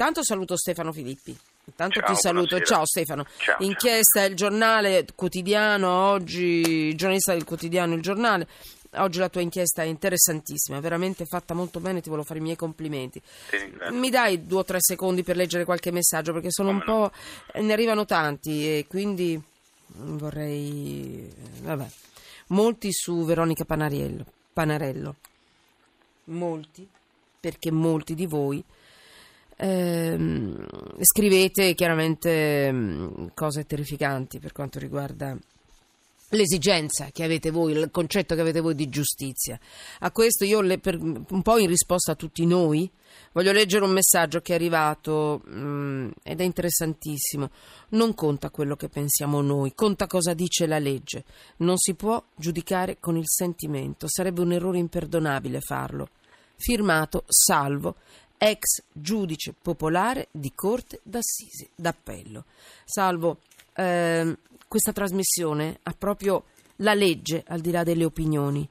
Tanto saluto Stefano Filippi. Intanto Ciao, ti saluto. buonasera. Ciao Stefano. Ciao, ciao. Inchiesta il giornale quotidiano, oggi giornalista del quotidiano Il Giornale. Oggi la tua inchiesta è interessantissima, veramente fatta molto bene, ti volevo fare i miei complimenti. Mi dai due o tre secondi per leggere qualche messaggio perché sono un Come no. po'. eh, ne arrivano tanti e quindi vorrei. Vabbè. Molti su Veronica Panariello, Panarello. Molti, perché molti di voi ehm, scrivete chiaramente mm, cose terrificanti per quanto riguarda l'esigenza che avete voi, il concetto che avete voi di giustizia. A questo io, le- per- un po' in risposta a tutti noi, voglio leggere un messaggio che è arrivato mm, ed è interessantissimo. Non conta quello che pensiamo noi, conta cosa dice la legge. Non si può giudicare con il sentimento, sarebbe un errore imperdonabile farlo. Firmato Salvo, ex giudice popolare di Corte d'Assisi d'Appello. Salvo, ehm, questa trasmissione ha proprio la legge al di là delle opinioni,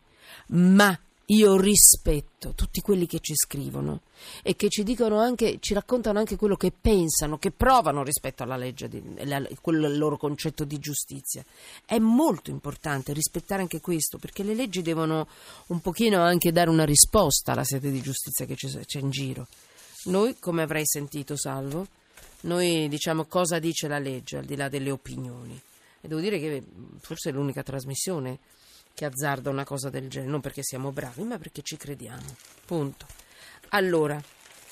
ma io rispetto tutti quelli che ci scrivono e che ci dicono anche, ci raccontano anche quello che pensano, che provano rispetto alla legge, di, la- quel loro concetto di giustizia. È molto importante rispettare anche questo, perché le leggi devono un pochino anche dare una risposta alla sete di giustizia che c'è, in giro. Noi, come avrai sentito, Salvo, noi diciamo cosa dice la legge al di là delle opinioni. E devo dire che forse è l'unica trasmissione che azzarda una cosa del genere, non perché siamo bravi, ma perché ci crediamo. Punto. Allora,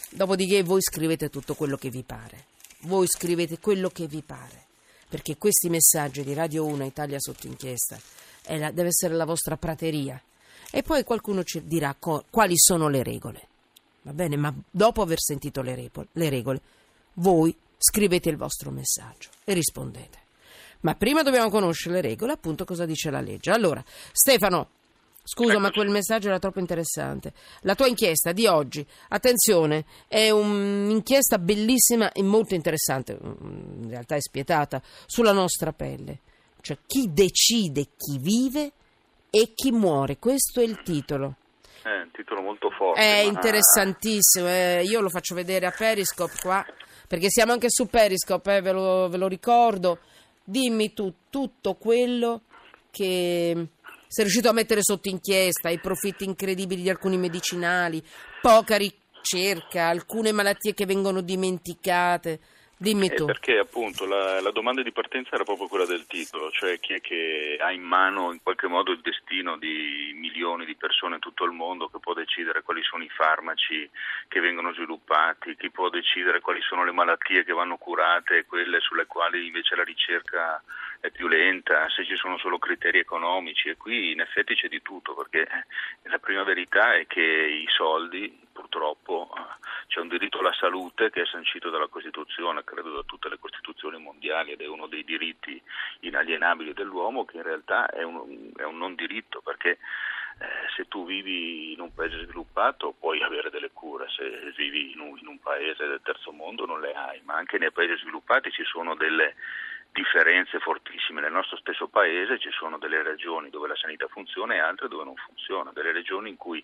dopodiché voi scrivete tutto quello che vi pare. Voi scrivete quello che vi pare. Perché questi messaggi di Radio 1 Italia sotto inchiesta la- deve essere la vostra prateria. E poi qualcuno ci dirà co- quali sono le regole. Va bene, ma dopo aver sentito le, repo- le regole, voi scrivete il vostro messaggio e rispondete. Ma prima dobbiamo conoscere le regole, appunto cosa dice la legge. Allora, Stefano, scusa, ma Eccoci. quel messaggio era troppo interessante. La tua inchiesta di oggi, attenzione, è un'inchiesta bellissima e molto interessante, mm, in realtà è spietata, sulla nostra pelle. Cioè chi decide chi vive e chi muore. Questo è il titolo. È un titolo molto forte. È ma- interessantissimo, eh, io lo faccio vedere a Periscope qua, perché siamo anche su Periscope, eh, ve, lo, ve lo ricordo. Dimmi tu tutto quello che sei riuscito a mettere sotto inchiesta, i profitti incredibili di alcuni medicinali, poca ricerca, alcune malattie che vengono dimenticate. Dimmi Eh, tu. perché appunto la, la domanda di partenza era proprio quella del titolo, cioè chi è che ha in mano in qualche modo il destino di milioni di persone in tutto il mondo, che può decidere quali sono i farmaci che vengono sviluppati, chi può decidere quali sono le malattie che vanno curate e quelle sulle quali invece la ricerca è più lenta, se ci sono solo criteri economici e qui in effetti c'è di tutto perché eh, la prima verità è che i soldi purtroppo eh, c'è un diritto alla salute che è sancito dalla Costituzione, credo da tutte le Costituzioni mondiali ed è uno dei diritti inalienabili dell'uomo che in realtà è un, è un non diritto perché eh, se tu vivi in un paese sviluppato puoi avere delle cure, se vivi in un, in un paese del terzo mondo non le hai, ma anche nei paesi sviluppati ci sono delle differenze fortissime. Nel nostro stesso paese ci sono delle regioni dove la sanità funziona e altre dove non funziona, delle regioni in cui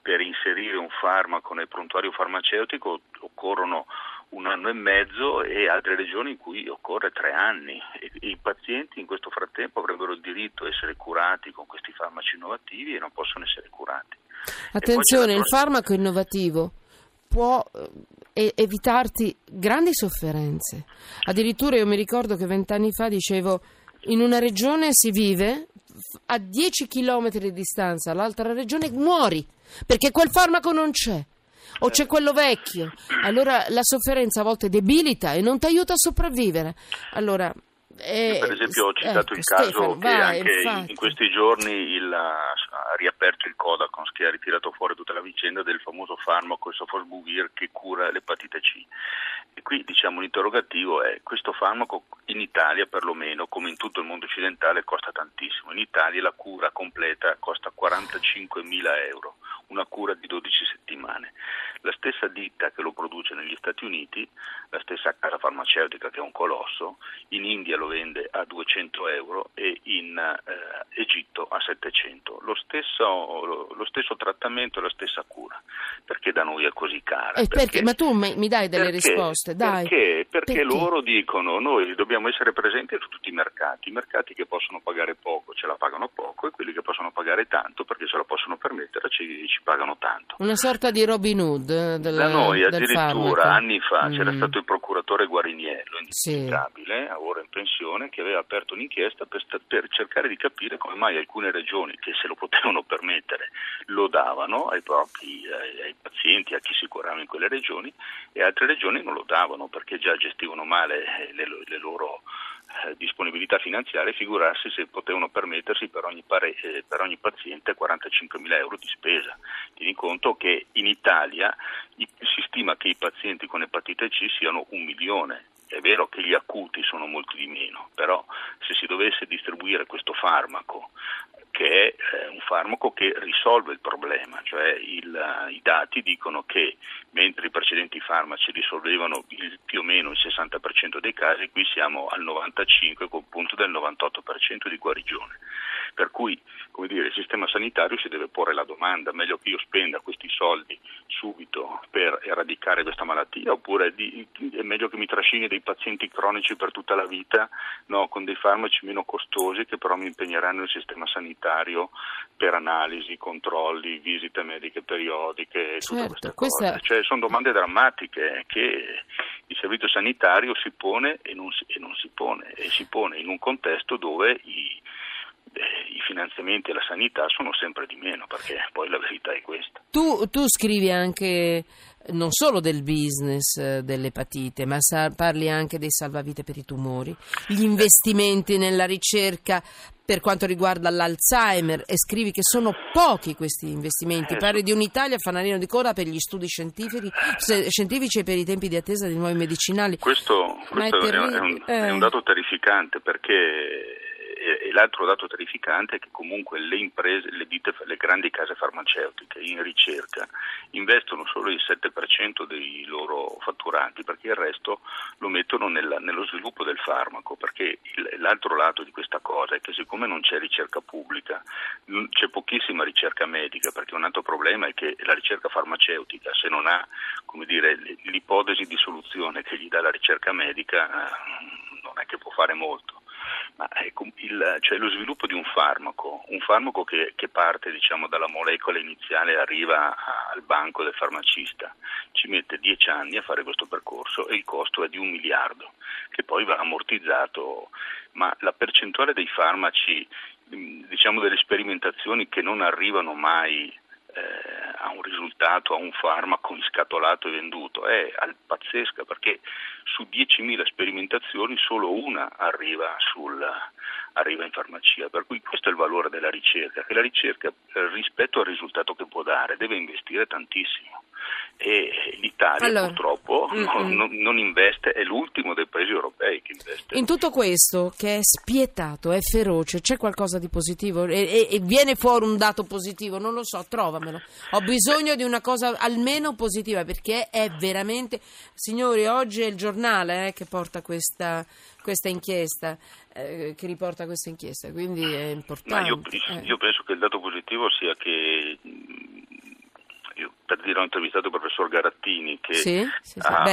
per inserire un farmaco nel prontuario farmaceutico occorrono un anno e mezzo e altre regioni in cui occorre tre anni e i pazienti in questo frattempo avrebbero il diritto di essere curati con questi farmaci innovativi e non possono essere curati. Attenzione, il farmaco innovativo può eh, evitarti grandi sofferenze. Addirittura io mi ricordo che vent'anni fa dicevo in una regione si vive a 10 km di distanza, l'altra regione muori perché quel farmaco non c'è. O c'è quello vecchio, allora la sofferenza a volte debilita e non ti aiuta a sopravvivere. Allora, eh, per esempio ho citato ecco, il caso Stefano, che vai, anche in- infatti. in questi giorni il, ha riaperto il Codacons che ha ritirato fuori tutta la vicenda del famoso farmaco Sofosbuvir che cura l'epatite C. E qui diciamo l'interrogativo è questo farmaco in Italia perlomeno come in tutto il mondo occidentale costa tantissimo. In Italia la cura completa costa 45 mila euro, una cura di 12 settimane. La stessa ditta che lo produce negli Stati Uniti, la stessa casa farmaceutica che è un colosso, in India lo vende a 200 euro e in eh, Egitto a 700. Lo stesso, lo, lo stesso, trattamento e la stessa cura. Perché da noi è così cara? Perché? Perché? Ma tu mi dai delle perché? risposte, dai. Perché? Perché loro dicono noi dobbiamo essere presenti su tutti i mercati, i mercati che possono pagare poco ce la pagano poco e quelli che possono pagare tanto perché se la possono permettere ci, ci pagano tanto. Una sorta di Robin Hood eh, del, Da noi addirittura anni fa mm. c'era stato il procuratore Guariniello, indimenticabile, sì. ora in pensione, che aveva aperto un'inchiesta per, per cercare di capire come mai alcune regioni che se lo potevano permettere lo davano ai propri ai, ai pazienti, a chi si curava in quelle regioni e altre regioni non lo davano perché già gestivano male le, le loro eh, disponibilità finanziaria, figurarsi se potevano permettersi per ogni, pare, eh, per ogni paziente 45 mila euro di spesa. Tieni conto che in Italia si stima che i pazienti con epatite C siano un milione. È vero che gli acuti sono molti di meno, però se si dovesse distribuire questo farmaco che è eh, un farmaco che risolve il problema, cioè il, uh, i dati dicono che mentre i precedenti farmaci risolvevano il, più o meno il 60% dei casi, qui siamo al 95% con punto del 98% di guarigione. Per cui dire, il sistema sanitario si deve porre la domanda, meglio che io spenda questi soldi subito per eradicare questa malattia oppure di, è meglio che mi trascini dei pazienti cronici per tutta la vita no, con dei farmaci meno costosi che però mi impegneranno il sistema sanitario per analisi, controlli, visite mediche periodiche, certo, questa... cioè, sono domande drammatiche che il servizio sanitario si pone e non si, e non si pone e si pone in un contesto dove i i finanziamenti alla sanità sono sempre di meno, perché poi la verità è questa. Tu, tu scrivi anche non solo del business eh, dell'epatite, ma sa- parli anche dei salvavite per i tumori, gli investimenti nella ricerca per quanto riguarda l'Alzheimer e scrivi che sono pochi questi investimenti. Eh, Parli di un'Italia fanalino di coda per gli studi scientifici, scientifici, e per i tempi di attesa di nuovi medicinali. Questo, questo è, è, un, è, un, eh. dato terrificante perché e, l'altro dato terrificante è che comunque le imprese, le, dite, le grandi case farmaceutiche in ricerca investono solo il 7% dei loro fatturanti perché il resto lo mettono nel, nello sviluppo del farmaco perché il, l'altro lato di questa cosa è che siccome non c'è ricerca pubblica c'è pochissima ricerca medica perché un altro problema è che la ricerca farmaceutica se non ha dire, l'ipotesi di soluzione che gli dà la ricerca medica eh, non è che può fare molto il, cioè lo sviluppo di un farmaco, un farmaco che, che parte diciamo, dalla molecola iniziale e arriva al banco del farmacista, ci mette dieci anni a fare questo percorso e il costo è di un miliardo, che poi va ammortizzato, ma la percentuale dei farmaci, diciamo delle sperimentazioni che non arrivano mai eh, a un risultato, a un farmaco inscatolato e venduto, è pazzesca perché su 10.000 sperimentazioni solo una arriva, sul, arriva, in farmacia, per cui questo è il valore della ricerca, che la ricerca eh, rispetto al risultato che può dare deve investire tantissimo e l'Italia allora, purtroppo mm, non, mm. non, non, investe, è l'ultimo dei paesi europei che investe. In tutto questo che è spietato, è feroce, c'è qualcosa di positivo e, e, e viene fuori un dato positivo, non lo so, trovamelo. Ho bisogno di una cosa almeno positiva perché è veramente, signori, oggi è il giornale eh, che porta questa, questa inchiesta, eh, che riporta questa inchiesta, quindi è importante. Io, eh. io penso che il dato positivo sia che per dire ho intervistato il professor Garattini che sì, sì, sì. Ha,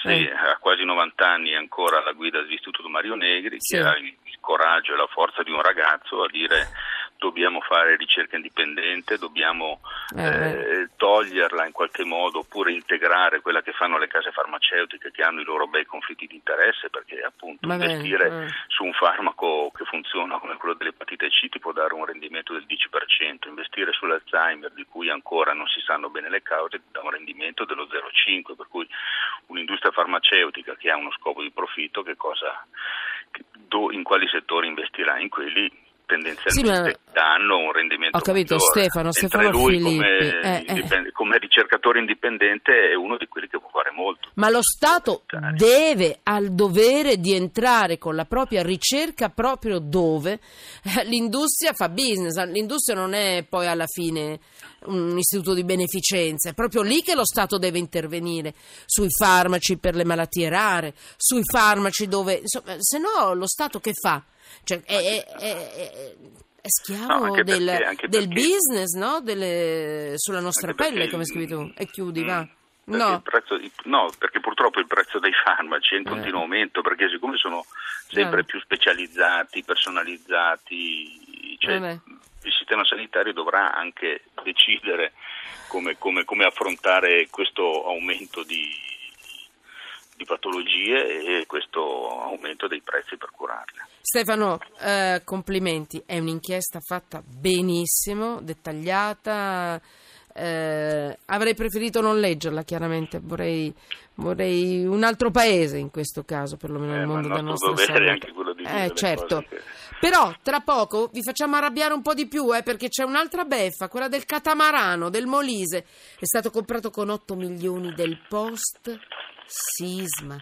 sì, eh. ha, quasi 90 anni ancora alla guida dell'Istituto Mario Negri, che ha il coraggio e la forza di un ragazzo a dire dobbiamo fare ricerca indipendente, dobbiamo eh, eh. toglierla in qualche modo oppure integrare quella che fanno le case farmaceutiche che hanno i loro bei conflitti di interesse perché appunto Va investire. Eh. su un farmaco che funziona come quello dell'epatite C ti può dare un rendimento del 10%, investire sull'Alzheimer di cui ancora non si sanno bene le cause ti dà un rendimento dello 0,5%, per cui un'industria farmaceutica che ha uno scopo di profitto che cosa, in quali settori investirà? In quelli tendenzialmente sì, danno un rendimento Ho capito maggiore. Stefano, Stefano lui Filippi. Come, eh, eh. come, ricercatore indipendente è uno di quelli che può fare molto. Ma lo Stato deve, ha il dovere di entrare con la propria ricerca proprio dove l'industria fa business, l'industria non è poi alla fine un istituto di beneficenza, è proprio lì che lo Stato deve intervenire, sui farmaci per le malattie rare, sui farmaci dove, insomma, se no lo Stato che fa? Cioè, è, è, è, è schiavo no, del, perché, del perché, business, no? Delle, sulla nostra pelle, come scrivi tu. E chiudi, va. Mm, no. Prezzo, no. perché purtroppo il prezzo dei farmaci è in continuo eh. aumento, perché siccome sono sempre eh. più specializzati, personalizzati, cioè, il sistema sanitario dovrà anche decidere come, come, come affrontare questo aumento di, di patologie e questo aumento dei prezzi per curarle. Stefano, eh, complimenti, è un'inchiesta fatta benissimo, dettagliata. Eh, avrei preferito non leggerla, chiaramente, vorrei, vorrei, un altro paese in questo caso, perlomeno eh, mondo della nostra. È anche quello di eh, certo. Che... Però tra poco vi facciamo arrabbiare un po' di più, eh, perché c'è un'altra beffa, quella del catamarano, del Molise. È stato comprato con 8 milioni del post sisma.